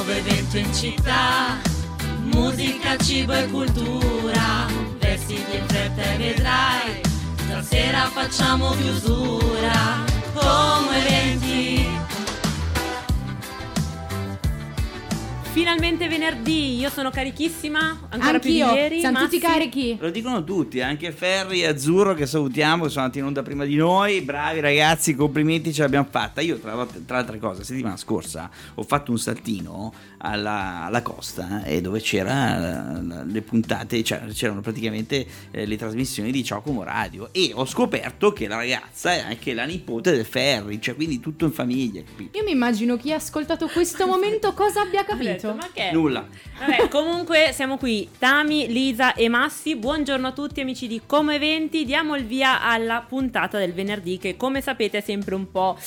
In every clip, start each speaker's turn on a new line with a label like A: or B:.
A: nuovo evento in città. Musica, cibo e cultura, vestiti in fretta e vedrai. Stasera facciamo chiusura, come eventi.
B: Finalmente venerdì, io sono carichissima, ancora
C: Anch'io,
B: più di ieri.
C: siamo tutti
B: Massi?
C: carichi.
D: Lo dicono tutti, anche Ferri e Azzurro che salutiamo, che sono andati in onda prima di noi. Bravi ragazzi, complimenti, ce l'abbiamo fatta. Io, tra, l'altro- tra le altre cose, la settimana scorsa ho fatto un saltino alla, alla costa eh, dove c'era eh, le puntate, cioè, c'erano praticamente eh, le trasmissioni di Ciocomo Radio e ho scoperto che la ragazza è anche la nipote del Ferri, cioè quindi tutto in famiglia. capito?
C: Io mi immagino chi ha ascoltato questo momento cosa abbia
B: Ho detto,
C: capito.
B: ma che?
D: Nulla.
B: Vabbè, comunque siamo qui, Tami, Lisa e Massi. Buongiorno a tutti amici di Come Eventi. Diamo il via alla puntata del venerdì che come sapete è sempre un po'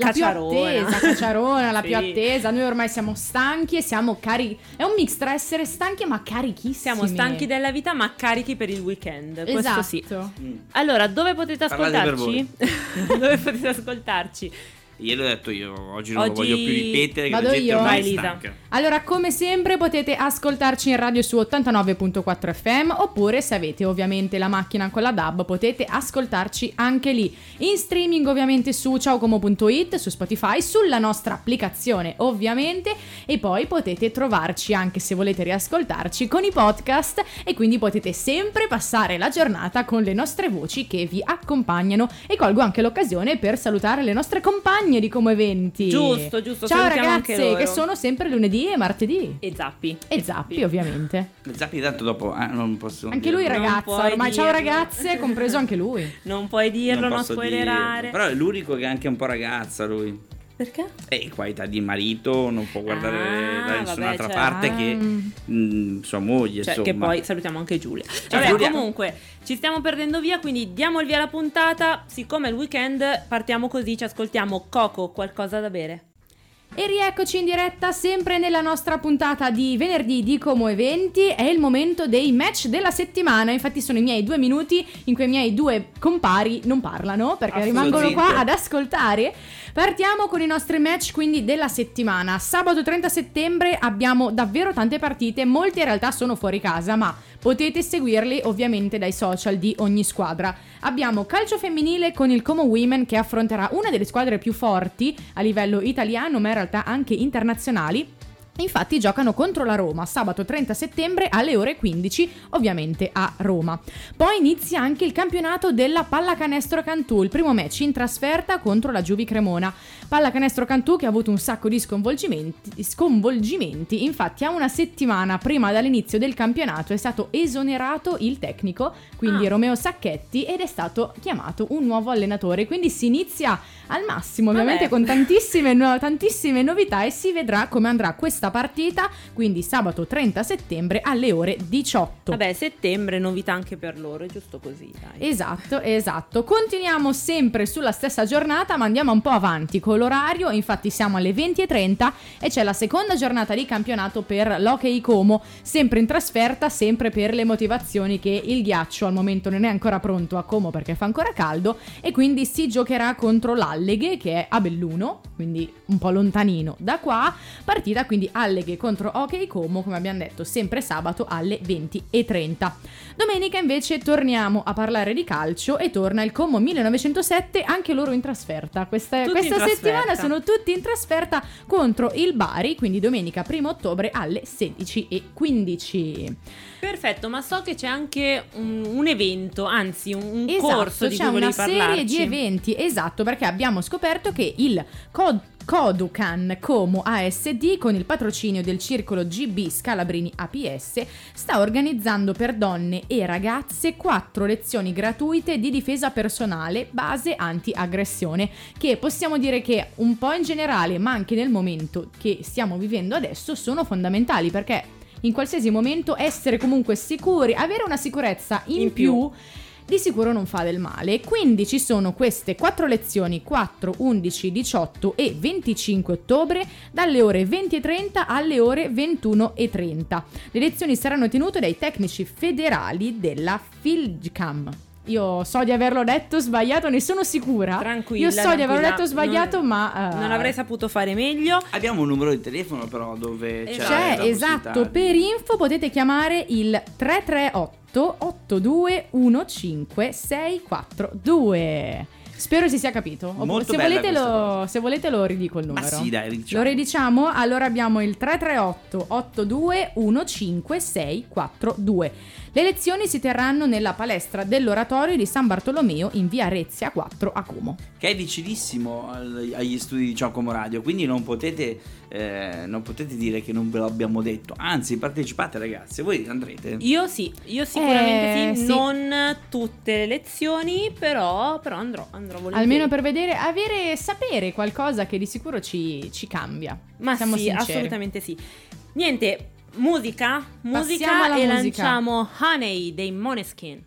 C: La più
B: cacciarona.
C: attesa, cacciarona, la più
B: Sì.
C: attesa. Noi ormai siamo stanchi e siamo carichi. È un mix tra essere stanchi ma carichissimi.
B: Siamo stanchi della vita ma carichi per il weekend. Questo
C: Esatto.
B: sì.
D: Mm.
B: Allora, dove potete ascoltarci? dove potete ascoltarci?
D: Ieri ho detto io, oggi non
B: Oggi-
D: lo voglio più ripetere, che
C: Vado io?
B: Vai, Lisa.
D: stanca.
C: Allora, come sempre potete ascoltarci in radio su 89.4 FM oppure se avete ovviamente la macchina con la DAB potete ascoltarci anche lì. In streaming ovviamente su ciaocomo.it, su Spotify, sulla nostra applicazione ovviamente e poi potete trovarci anche se volete riascoltarci con i podcast e quindi potete sempre passare la giornata con le nostre voci che vi accompagnano e colgo anche l'occasione per salutare le nostre compagne di Como Eventi.
B: Giusto, giusto,
C: Ciao ragazze, che sono sempre lunedì e martedì.
B: E Zappi.
C: E Zappi, ovviamente.
D: Zappi tanto dopo, ah, non posso
C: Anche lui
B: Non
C: ragazza, ormai ciao
B: dirlo.
C: ragazze, compreso anche lui.
B: Non puoi dirlo, non,
D: posso
B: spoilerare.
D: dirlo. Però è l'unico che è anche un po' ragazza lui.
B: Perché?
D: E qualità di marito non può guardare
B: Ah,
D: da
B: vabbè,
D: nessun'altra
B: cioè-
D: parte che
C: Ah.
D: mm, sua moglie,
B: Cioè,
D: insomma.
B: che poi salutiamo anche Giulia.
D: Ciao,
B: Vabbè,
D: Giulia.
B: comunque, ci stiamo perdendo via, quindi diamo il via alla puntata. Siccome è il weekend, partiamo così, ci ascoltiamo Coco, qualcosa da bere.
C: E rieccoci in diretta sempre nella nostra puntata di venerdì di Como Eventi. È il momento dei match della settimana. Infatti, sono i miei due minuti in cui i miei due compari non parlano perché rimangono qua ad ascoltare. Partiamo con i nostri match quindi della settimana. Sabato 30 settembre abbiamo davvero tante partite, molte in realtà sono fuori casa, ma potete seguirli ovviamente dai social di ogni squadra. Abbiamo calcio femminile con il Como Women che affronterà una delle squadre più forti a livello italiano, ma in realtà anche internazionali. Infatti giocano contro la Roma sabato 30 settembre alle ore 15, ovviamente a Roma. Poi inizia anche il campionato della Pallacanestro Cantù, il primo match in trasferta contro la Giubi Cremona. Pallacanestro Cantù che ha avuto un sacco di sconvolgimenti, sconvolgimenti, infatti a una settimana prima dall'inizio del campionato è stato esonerato il tecnico, quindi
B: Ah.
C: Romeo Sacchetti, ed è stato chiamato un nuovo allenatore, quindi si inizia al massimo,
B: Vabbè.
C: ovviamente con tantissime, no- tantissime novità e si vedrà come andrà questa partita, quindi sabato 30 settembre alle ore 18.
B: Vabbè, settembre, novità anche per loro, è giusto così, dai.
C: Esatto, esatto. Continuiamo sempre sulla stessa giornata, ma andiamo un po' avanti con l'orario. Infatti siamo alle 20.30 e c'è la seconda giornata di campionato per l'Hockey Como, sempre in trasferta, sempre per le motivazioni che il ghiaccio al momento non è ancora pronto a Como perché fa ancora caldo e quindi si giocherà contro l'Alleghe che è a Belluno, quindi un po' lontanino da qua. Partita quindi Alleghe contro Hockey Como, come abbiamo detto, sempre sabato alle 20.30. Domenica invece torniamo a parlare di calcio e torna il Como 1907, anche loro in trasferta. Questa, questa
B: in trasferta.
C: settimana sono tutti in trasferta contro il Bari, quindi domenica 1 ottobre alle 16.15.
B: Perfetto, ma so che c'è anche un, un evento, anzi un, un
C: Esatto,
B: corso di
C: c'è
B: cui
C: una
B: volevi
C: serie
B: parlarci.
C: di eventi, esatto, perché abbiamo scoperto che il Cod- Kodukan Como ASD con il patrocinio del circolo GB Scalabrini APS sta organizzando per donne e ragazze quattro lezioni gratuite di difesa personale base anti-aggressione che possiamo dire che un po' in generale ma anche nel momento che stiamo vivendo adesso sono fondamentali perché in qualsiasi momento essere comunque sicuri, avere una sicurezza in,
B: In
C: più,
B: più.
C: Di sicuro non fa del male. Quindi ci sono queste quattro lezioni 4, 11, 18 e 25 ottobre dalle ore 20.30 alle ore 21.30. Le lezioni saranno tenute dai tecnici federali della Filgcam. io so di averlo detto sbagliato, ne sono sicura.
B: Tranquilla,
C: Io so di averlo detto sbagliato,
B: Non-
C: ma... eh,
B: Non avrei saputo fare meglio.
D: Abbiamo un numero di telefono però dove c'è,
C: C'è,
D: la
C: esatto, per info potete chiamare il 338 8215 642. Spero si sia capito. Oppure se, volete lo, se volete lo ridico il numero.
D: sì, dai, ridiciamo.
C: Lo ridiciamo? Allora abbiamo il 338 8215 642. Le lezioni si terranno nella palestra dell'oratorio di San Bartolomeo in via Rezia 4 a Como.
D: che è vicinissimo agli studi di Giacomo Radio, quindi non potete, eh, non potete dire che non ve lo abbiamo detto, anzi partecipate ragazzi, voi andrete.
B: Io sì, io sicuramente
C: Eh,
B: sì,
C: sì.
B: non tutte le lezioni, però, però andrò, andrò volentieri.
C: Almeno per vedere, avere, sapere qualcosa che di sicuro ci, ci cambia.
B: Ma
C: Siamo
B: sì,
C: sinceri.
B: assolutamente sì. Niente, musica, musica e
C: musica.
B: lanciamo Honey dei Moneskin.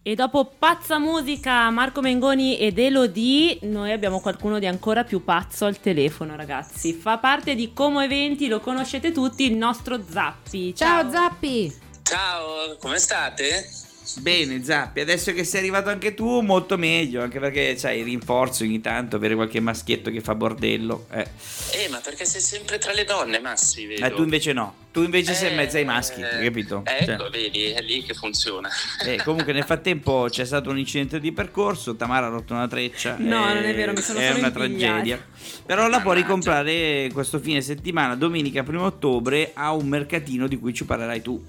B: E dopo pazza musica, Marco Mengoni ed Elodie, noi abbiamo qualcuno di ancora più pazzo al telefono, ragazzi. Fa parte di Como Eventi, lo conoscete tutti, il nostro Zappi.
C: Ciao, Zappi!
E: Ciao, come state?
D: Bene Zappi, adesso che sei arrivato anche tu molto meglio, anche perché c'hai rinforzo ogni tanto, avere qualche maschietto che fa bordello. Eh.
E: Eh, ma perché sei sempre tra le donne, Massi, vedo.
D: Ma tu invece no, tu invece sei in mezzo ai
E: Eh,
D: maschi, hai capito?
E: Ecco,
D: Cioè,
E: vedi, è lì che funziona.
D: eh, comunque nel frattempo c'è stato un incidente di percorso, Tamara ha rotto una treccia.
B: No,
D: eh,
B: non è vero, mi sono
D: È
B: solo
D: una tragedia. Però la
E: Mannaggia.
D: ricomprare questo fine settimana, domenica 1 ottobre, a un mercatino di cui ci parlerai tu.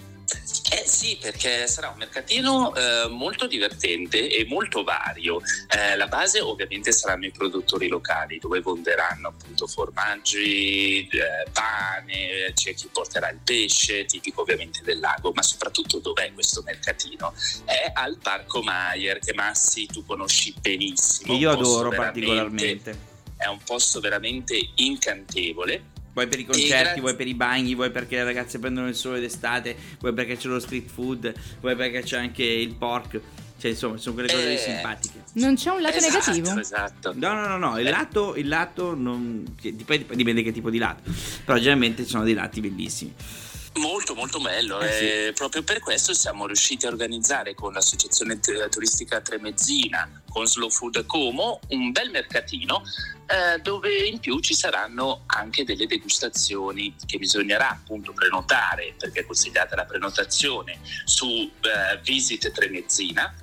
E: Sì, perché sarà un mercatino eh, molto divertente e molto vario. Eh, la base ovviamente saranno i produttori locali, dove venderanno appunto formaggi, eh, pane, c'è chi porterà il pesce, tipico ovviamente del lago, ma soprattutto dov'è questo mercatino? È al Parco Maier, che Massi tu conosci benissimo.
D: Che io adoro particolarmente.
E: È un posto veramente incantevole.
D: Vuoi per i concerti, vuoi per i bagni, vuoi perché le ragazze prendono il sole d'estate, vuoi perché c'è lo street food, vuoi perché c'è anche il pork. Cioè, insomma, sono quelle cose
E: Eh.
D: simpatiche.
C: Non c'è un lato
E: Esatto,
C: negativo?
E: Esatto.
D: No, no, no, no, il lato, il lato non, dipende, dipende che tipo di lato, però generalmente ci sono dei lati bellissimi.
E: Molto molto bello
D: Eh sì.
E: e proprio per questo siamo riusciti a organizzare con l'associazione t- turistica Tremezzina, con Slow Food Como, un bel mercatino eh, dove in più ci saranno anche delle degustazioni che bisognerà appunto prenotare perché è consigliata la prenotazione su eh, Visit Tremezzina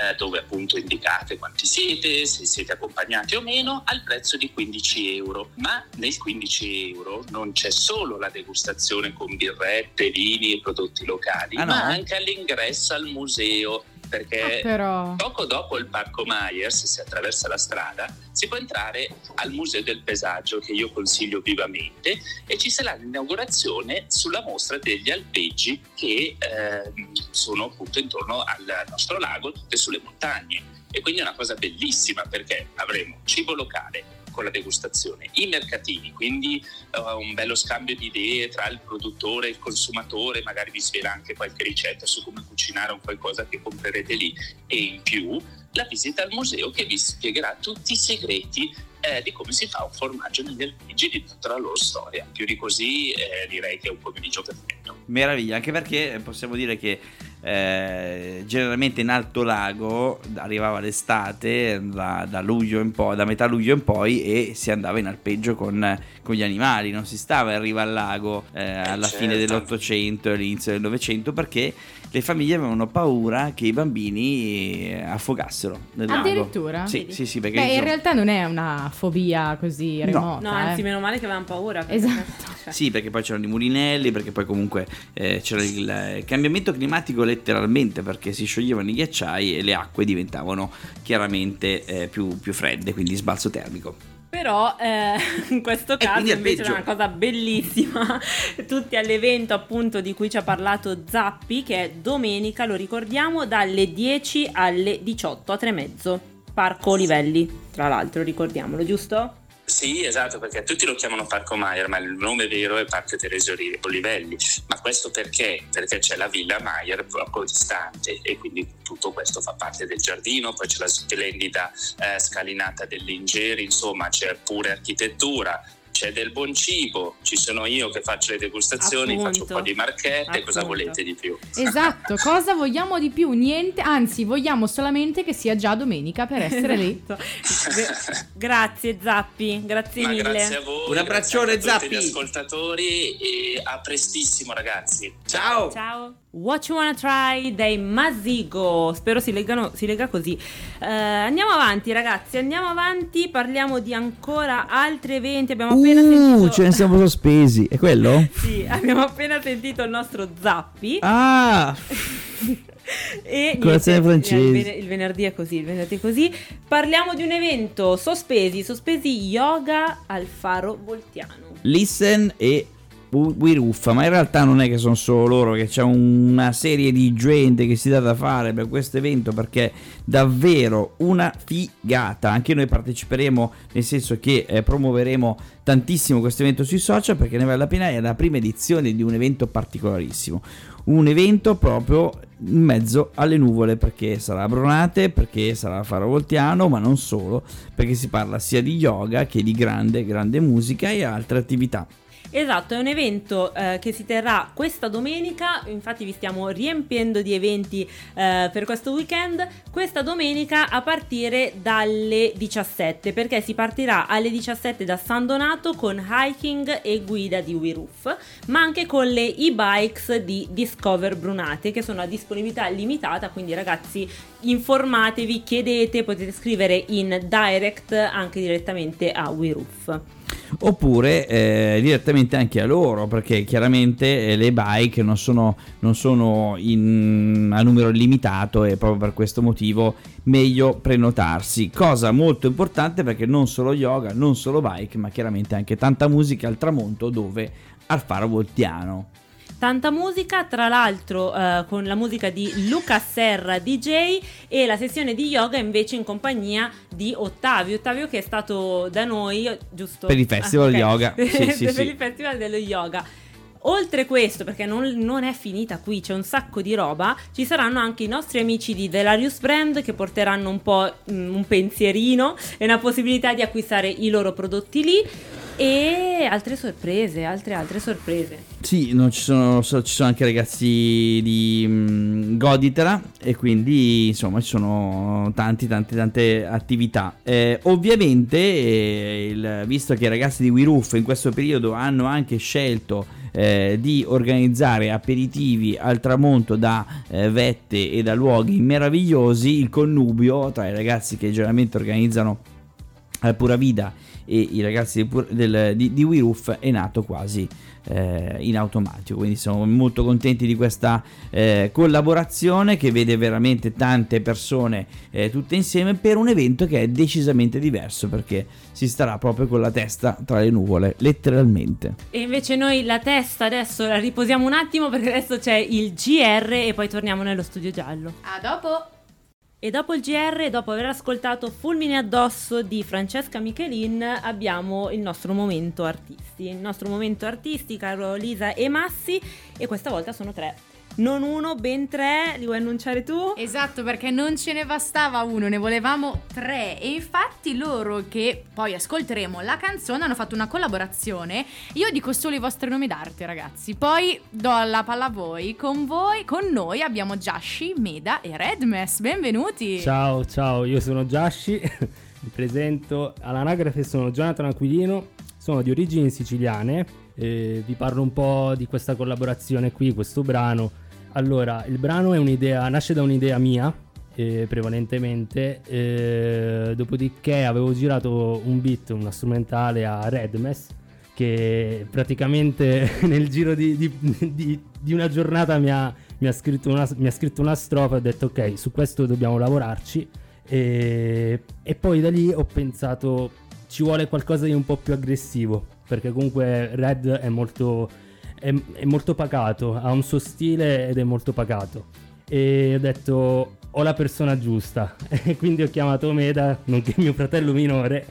E: eh, dove appunto indicate quanti siete, se siete accompagnati o meno, al prezzo di 15 euro. Ma nel 15 euro non c'è solo la degustazione con birrette, vini e prodotti locali,
D: Ah, no?
E: ma anche all'ingresso al museo. Perché
C: Ah.
E: Poco dopo il Parco Myers, se si attraversa la strada, si può entrare al Museo del Pesaggio che io consiglio vivamente e ci sarà l'inaugurazione sulla mostra degli alpeggi che ehm, sono appunto intorno al nostro lago, tutte sulle montagne. E quindi è una cosa bellissima perché avremo cibo locale con la degustazione, i mercatini, quindi eh, un bello scambio di idee tra il produttore e il consumatore, magari vi svela anche qualche ricetta su come cucinare un qualcosa che comprerete lì e in più la visita al museo che vi spiegherà tutti i segreti eh, di come si fa un formaggio negli alpeggi di tutta la loro storia. Più di così eh, direi che è un pomeriggio perfetto.
D: Meraviglia, anche perché possiamo dire che eh, generalmente in Alto Lago arrivava l'estate da, da luglio in poi, da metà luglio in poi e si andava in alpeggio con, con gli animali, non si stava in riva al lago eh, alla fine
E: certo.
D: dell'Ottocento e all'inizio del Novecento perché le famiglie avevano paura che i bambini eh, affogassero nel lago.
C: Addirittura?
D: Sì, sì, sì, perché
C: Beh, in realtà non è una fobia così
D: No.
C: remota.
B: No, anzi,
C: eh.
B: meno male che avevamo paura.
C: Esatto.
B: Cioè,
D: Sì, perché poi c'erano i mulinelli, perché poi comunque eh, c'era il cambiamento climatico letteralmente, perché si scioglievano i ghiacciai e le acque diventavano chiaramente eh, più, più fredde, quindi sbalzo termico.
B: Però eh, in questo caso invece è una cosa bellissima. Tutti all'evento appunto di cui ci ha parlato Zappi, che è domenica, lo ricordiamo, dalle 10 alle 18 a tre e mezzo. Parco Livelli, tra l'altro, ricordiamolo, giusto?
E: Sì, esatto, perché tutti lo chiamano Parco Maier, ma il nome vero è Parco Teresio Olivelli. Ma questo perché? Perché c'è la Villa Maier poco distante e quindi tutto questo fa parte del giardino, poi c'è la splendida eh, scalinata delle Ingeri, insomma c'è pure architettura, c'è del buon cibo, ci sono io che faccio le degustazioni,
B: Appunto.
E: faccio un po' di marchette, cosa
B: Appunto.
E: volete di più?
C: Esatto, cosa vogliamo di più? Niente, anzi, vogliamo solamente che sia già domenica per essere lì.
B: Esatto. Gra- grazie Zappi, grazie
E: Ma
B: mille.
E: grazie a voi,
D: Un abbraccione,
E: grazie a tutti
D: Zappi.
E: gli ascoltatori e a prestissimo ragazzi.
D: Ciao!
B: Ciao. What You Wanna Try dei Mazigo. Spero si, leggano, si lega così. Eh, andiamo avanti, ragazzi. Andiamo avanti. Parliamo di ancora altri eventi. Abbiamo appena
F: Uh,
B: sentito.
F: ce ne siamo sospesi. È quello?
B: Sì, abbiamo appena sentito il nostro Zappi.
F: Ah!
B: E
F: Colazione
B: niente,
F: francese.
B: Il, ven- il venerdì è così, il venerdì è così. Parliamo di un evento sospesi, sospesi yoga al faro voltiano.
D: Listen e Wiruffa, ma in realtà non è che sono solo loro, che c'è una serie di gente che si dà da fare per questo evento perché è davvero una figata. Anche noi parteciperemo, nel senso che eh, promuoveremo tantissimo questo evento sui social perché ne vale la pena, è la prima edizione di un evento particolarissimo. Un evento proprio in mezzo alle nuvole perché sarà a Bronate, perché sarà a Faro Voltiano, ma non solo, perché si parla sia di yoga che di grande, grande musica e altre attività.
B: Esatto, è un evento eh, che si terrà questa domenica, infatti vi stiamo riempiendo di eventi eh, per questo weekend, questa domenica a partire dalle 17, perché si partirà alle 17 da San Donato con hiking e guida di WeRoof, ma anche con le e-bikes di Discover Brunate che sono a disponibilità limitata, quindi ragazzi informatevi, chiedete, potete scrivere in direct anche direttamente a WeRoof.
D: Oppure eh, direttamente anche a loro, perché chiaramente eh, le bike non sono, non sono in, a numero limitato e proprio per questo motivo meglio prenotarsi. Cosa molto importante perché non solo yoga, non solo bike, ma chiaramente anche tanta musica al tramonto dove al faro voltiano.
B: Tanta musica, tra l'altro eh, con la musica di Luca Serra DJ e la sessione di yoga invece in compagnia di Ottavio. Ottavio che è stato da noi, giusto?
D: Per il festival
B: Ah, ok.
D: yoga. Sì, sì,
B: per
D: sì.
B: il festival dello yoga. Oltre questo, perché non, non è finita qui, c'è un sacco di roba, ci saranno anche i nostri amici di Velarius Brand che porteranno un po' mm, un pensierino e una possibilità di acquistare i loro prodotti lì e altre sorprese, altre altre sorprese.
D: Sì, ci, sono, so- ci sono anche ragazzi di mm, Goditera e quindi insomma ci sono tanti, tante, tante attività. Eh, ovviamente, eh, il- visto che i ragazzi di WeRoof in questo periodo hanno anche scelto eh, di organizzare aperitivi al tramonto da eh, vette e da luoghi meravigliosi, il connubio tra i ragazzi che generalmente organizzano al Pura Vida e i ragazzi di, del- di, di WeRoof è nato quasi eh, in automatico quindi siamo molto contenti di questa eh, collaborazione che vede veramente tante persone eh, tutte insieme per un evento che è decisamente diverso perché si starà proprio con la testa tra le nuvole letteralmente
B: E invece noi la testa adesso la riposiamo un attimo perché adesso c'è il GR e poi torniamo nello studio giallo.
C: A dopo.
B: E dopo il GR, dopo aver ascoltato Fulmine addosso di Francesca Michelin, abbiamo il nostro momento artisti. Il nostro momento artisti, caro Lisa e Massi, e questa volta sono tre. Non uno, ben tre, li vuoi annunciare tu?
C: Esatto, perché non ce ne bastava uno, ne volevamo tre. E infatti loro che poi ascolteremo la canzone hanno fatto una collaborazione. Io dico solo i vostri nomi d'arte, ragazzi. Poi do la palla a voi. Con voi, con noi abbiamo Jashi, Meda e Redmes. Benvenuti.
G: Ciao, ciao, io sono Giasci, mi presento all'anagrafe, sono Jonathan Aquilino, sono di origini siciliane, e vi parlo un po' di questa collaborazione qui, questo brano. Allora, il brano nasce da un'idea mia, eh, prevalentemente, eh, dopodiché avevo girato un beat, una strumentale a Redmes, che praticamente nel giro di, di- di- di una giornata mi ha, mi ha scritto una, mi ha scritto una strofa e ho detto ok, su questo dobbiamo lavorarci. E, e poi da lì ho pensato ci vuole qualcosa di un po' più aggressivo, perché comunque Red è molto, è, è molto pacato, ha un suo stile ed è molto pacato. E ho detto ho la persona giusta, e quindi ho chiamato Meda, nonché mio fratello minore,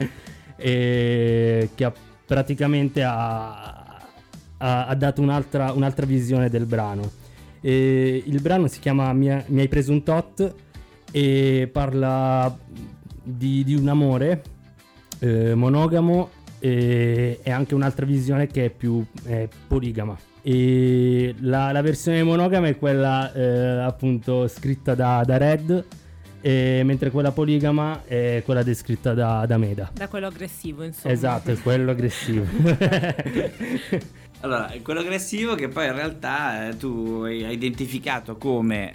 G: e che ha praticamente ha, ha- ha dato un'altra, un'altra visione del brano. E il brano si chiama Mi hai preso un tot e parla di, di un amore eh, monogamo e, e anche un'altra visione che è più eh, poligama. E la, la versione monogama è quella eh, appunto scritta da, da Red, mentre quella poligama è quella descritta da, da Meda.
B: Da quello aggressivo, insomma.
G: Esatto, è quello aggressivo.
D: Allora, quello aggressivo che poi in realtà eh, tu hai identificato come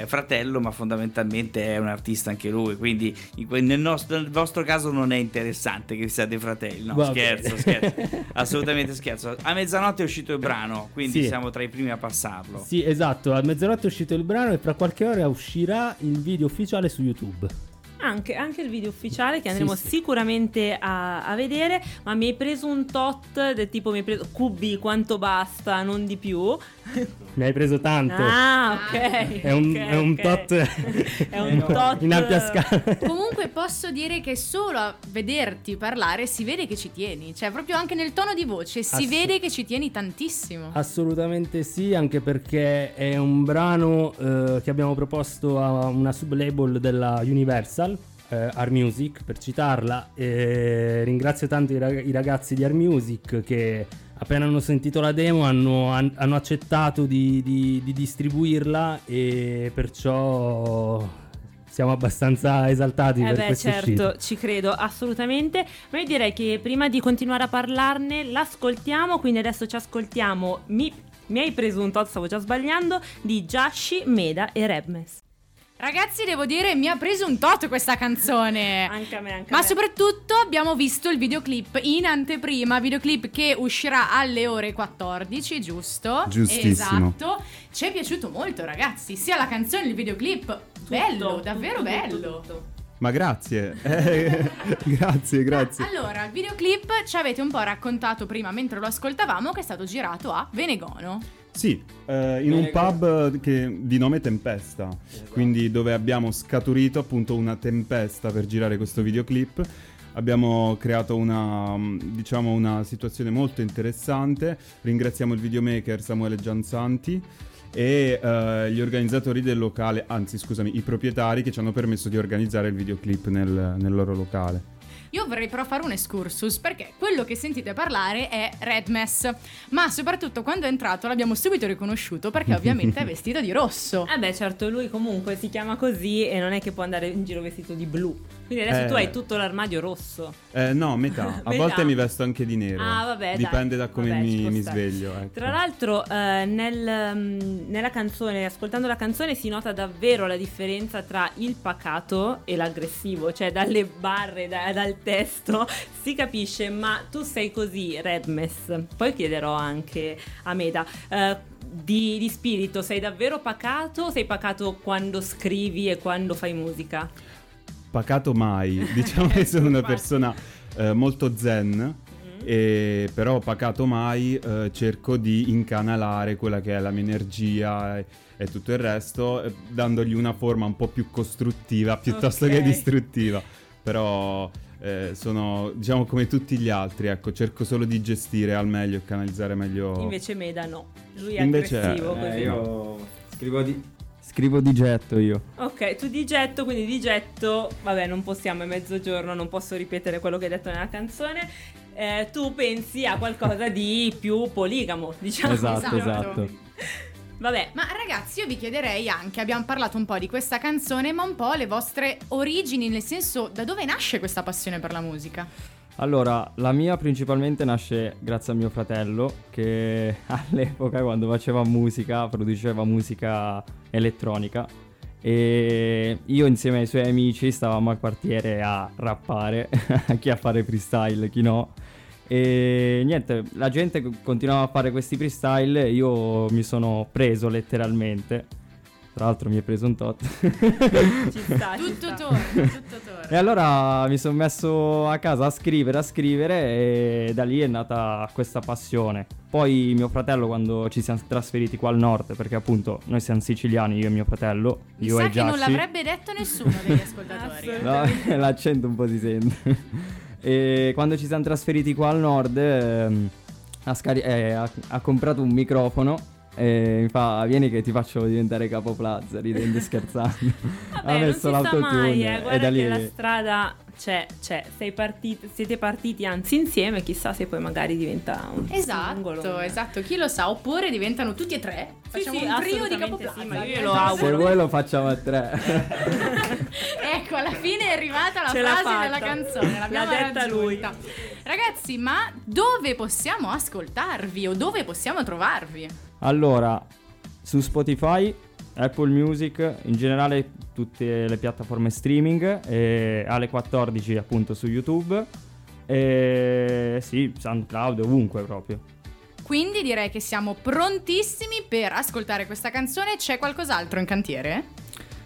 D: eh, fratello, ma fondamentalmente è un artista anche lui, quindi in que- nel, nostro, nel vostro caso non è interessante che siate fratelli, no
G: Va
D: scherzo, scherzo, assolutamente scherzo. A mezzanotte è uscito il brano, quindi
G: Sì.
D: siamo tra i primi a passarlo.
G: sì, esatto, a mezzanotte è uscito il brano e fra qualche ora uscirà il video ufficiale su YouTube.
B: Anche, anche il video ufficiale che
G: Sì,
B: andremo
G: sì.
B: sicuramente a, a vedere, ma mi hai preso un tot del tipo mi hai preso QB quanto basta, non di più.
G: Mi hai preso tanto.
B: Ah, ok.
G: È un,
B: ok,
G: è un
B: ok.
G: tot
B: È un tot
G: in ampia scala.
C: Comunque posso dire che solo a vederti parlare si vede che ci tieni, cioè proprio anche nel tono di voce si
G: Assu-
C: vede che ci tieni tantissimo.
G: Assolutamente sì, anche perché è un brano eh, che abbiamo proposto a una sublabel della Universal, eh, Art Music, per citarla. E ringrazio tanto i, rag- i ragazzi di Art Music che appena hanno sentito la demo hanno, han- hanno accettato di, di- di distribuirla e perciò siamo abbastanza esaltati
B: Eh
G: per
B: beh,
G: questa
B: certo,
G: uscita.
B: ci credo assolutamente. Ma io direi che prima di continuare a parlarne, l'ascoltiamo. Quindi adesso ci ascoltiamo. Mi, mi hai preso un tot, stavo già sbagliando. Di Jashi, Meda e Rebmes.
C: Ragazzi, devo dire, mi ha preso un tot questa canzone.
B: Anche a me, anche a
C: Ma
B: me.
C: soprattutto abbiamo visto il videoclip in anteprima, videoclip che uscirà alle ore 14, giusto?
H: Giustissimo.
C: Esatto. Ci è piaciuto molto, ragazzi, sia la canzone che il videoclip. bello,
B: Tutto,
C: davvero
B: tutto,
C: bello.
B: tutto, tutto.
H: Ma grazie, Eh, grazie, grazie.
C: Allora, il videoclip ci avete un po' raccontato prima mentre lo ascoltavamo che è stato girato a Venegono.
H: Sì, eh, in un pub che- di nome Tempesta, quindi dove abbiamo scaturito appunto una tempesta per girare questo videoclip. Abbiamo creato una, mm, diciamo, una situazione molto interessante. Ringraziamo il videomaker Samuele Gianzanti e eh, gli organizzatori del locale, anzi scusami, i proprietari che ci hanno permesso di organizzare il videoclip nel, nel loro locale.
C: Io vorrei però fare un excursus perché quello che sentite parlare è Redmess, ma soprattutto quando è entrato l'abbiamo subito riconosciuto perché ovviamente è vestito di rosso.
B: Eh beh, certo, lui comunque si chiama così e non è che può andare in giro vestito di blu. Quindi adesso
H: Eh.
B: tu hai tutto l'armadio rosso.
H: Eh, no, metà. A volte mi vesto anche di nero.
B: Ah, vabbè, dai.
H: Dipende da come
B: Vabbè,
H: mi, mi sveglio. ecco.
B: Tra l'altro, eh, nel, mm, nella canzone, ascoltando la canzone, si nota davvero la differenza tra il pacato e l'aggressivo, cioè dalle barre, da- dal testo si capisce. Ma tu sei così, Redmess. Poi chiederò anche a Meda. eh, di, di spirito, sei davvero pacato o sei pacato quando scrivi e quando fai musica?
H: Pacato mai. Diciamo che sono una persona eh, molto zen. E però pacato mai eh, cerco di incanalare quella che è la mia energia e, e tutto il resto, eh, dandogli una forma un po' più costruttiva piuttosto
B: Ok.
H: che distruttiva. Però eh, sono diciamo come tutti gli altri, ecco, cerco solo di gestire al meglio e canalizzare meglio.
B: Invece Meda no. Lui è
H: Invece,
B: aggressivo
H: eh,
B: così.
I: Eh, io scrivo di, scrivo di getto io.
B: Ok, tu di getto, quindi di getto, vabbè, non possiamo, è mezzogiorno, non posso ripetere quello che hai detto nella canzone. Eh, tu pensi a qualcosa di più poligamo, diciamo.
I: Esatto,
C: Esatto.
I: esatto.
B: Vabbè,
C: Ma ragazzi, io vi chiederei anche, abbiamo parlato un po' di questa canzone, ma un po' le vostre origini, nel senso da dove nasce questa passione per la musica?
I: Allora, la mia principalmente nasce grazie a mio fratello che all'epoca quando faceva musica, produceva musica elettronica e io insieme ai suoi amici stavamo al quartiere a rappare, chi a fare freestyle, chi no. E niente, la gente continuava a fare questi freestyle e io mi sono preso letteralmente. Tra l'altro mi è preso un tot.
B: ci sta. ci
C: Tutto
B: sta.
C: torna, tutto
I: E
C: torna.
I: allora mi sono messo a casa a scrivere, a scrivere e da lì è nata questa passione. Poi mio fratello quando ci siamo trasferiti qua al nord, perché appunto noi siamo siciliani, io e mio fratello,
C: Mi
I: io
C: sa
I: e
C: che non
I: Giassi.
C: l'avrebbe detto nessuno degli ascoltatori.
I: No, l'accento un po' si sente. e quando ci siamo trasferiti qua al nord ehm, ha, scari- eh, ha- ha comprato un microfono e mi fa vieni che ti faccio diventare capo plaza, ridendo e scherzando.
B: Vabbè, non si sa mai, eh.
I: e da lì
B: la strada c'è, c'è. Sei partiti- siete partiti anzi insieme, chissà se poi magari diventa un
C: Esatto,
B: singolo.
C: esatto, chi lo sa, oppure diventano tutti e tre. Facciamo
B: sì,
C: un trio di Capoplaza.
B: sì, ma io lo
C: un
B: auguro.
I: Se vuoi lo facciamo a tre.
C: Ecco, alla fine è arrivata la
B: Ce
C: frase della canzone, l'abbiamo
B: L'ha detta
C: raggiunta. Ragazzi, ma dove possiamo ascoltarvi o dove possiamo trovarvi?
I: Allora, su Spotify, Apple Music, in generale tutte le piattaforme streaming, e alle 14 appunto su YouTube, e sì, SoundCloud, ovunque proprio.
C: Quindi direi che siamo prontissimi per ascoltare questa canzone. C'è qualcos'altro in cantiere?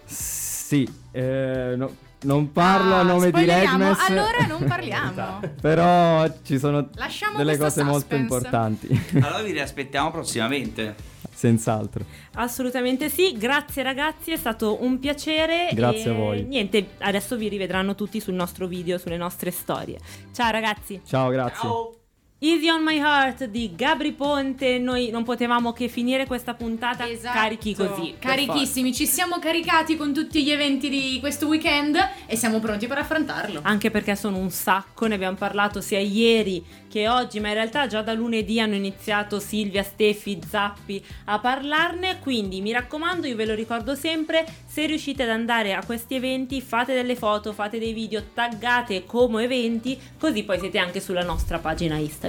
I: Sì, eh, no- non parlo
C: Ah,
I: a nome di? Redmes.
C: Allora non parliamo.
I: Però ci sono
C: Lasciamo
I: delle cose molto
C: suspense.
I: importanti,
D: Allora vi riaspettiamo prossimamente.
I: Senz'altro.
B: Assolutamente sì, grazie ragazzi, è stato un piacere.
I: Grazie
B: e
I: a voi.
B: Niente, adesso vi rivedranno tutti sul nostro video, sulle nostre storie. Ciao ragazzi.
I: Ciao, grazie.
B: Easy on my heart di Gabri Ponte. Noi non potevamo che finire questa puntata
C: Esatto.
B: carichi così.
C: Carichissimi, ci siamo caricati con tutti gli eventi di questo weekend e siamo pronti per affrontarlo.
B: Anche perché sono un sacco, ne abbiamo parlato sia ieri che oggi, ma in realtà già da lunedì hanno iniziato Silvia, Steffi, Zappi a parlarne. Quindi mi raccomando, io ve lo ricordo sempre: se riuscite ad andare a questi eventi, fate delle foto, fate dei video, taggate come eventi, così poi siete anche sulla nostra pagina Instagram.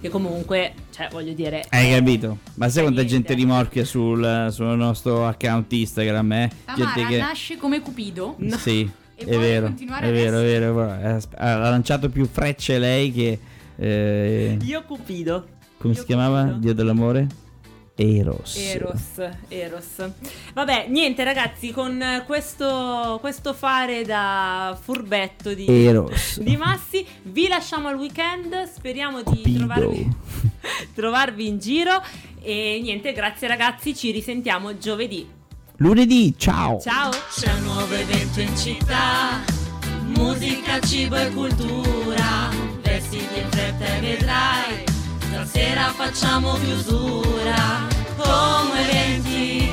B: Che comunque, cioè, voglio dire.
D: Hai capito? Ma sai quanta gente rimorchia sul, sul nostro account Instagram, eh?
C: Tamara
D: gente che...
C: nasce come Cupido.
D: Sì,
C: E
D: è vero, è vero, è vero, guarda, ha- Ha lanciato più frecce lei che... eh,
B: Io Cupido.
D: come
B: Io
D: si chiamava?
B: Cupido.
D: Dio dell'amore? Eros.
B: Eros, Eros. Vabbè, niente ragazzi, con questo, questo fare da furbetto di,
D: Eros.
B: di Massi, vi lasciamo al weekend, speriamo di trovarvi, trovarvi in giro e niente, grazie ragazzi, ci risentiamo giovedì.
D: Lunedì, ciao!
B: Ciao!
A: C'è un nuovo evento in città, musica, cibo e cultura, vestiti in fretta e vedrai, stasera facciamo chiusura come eventi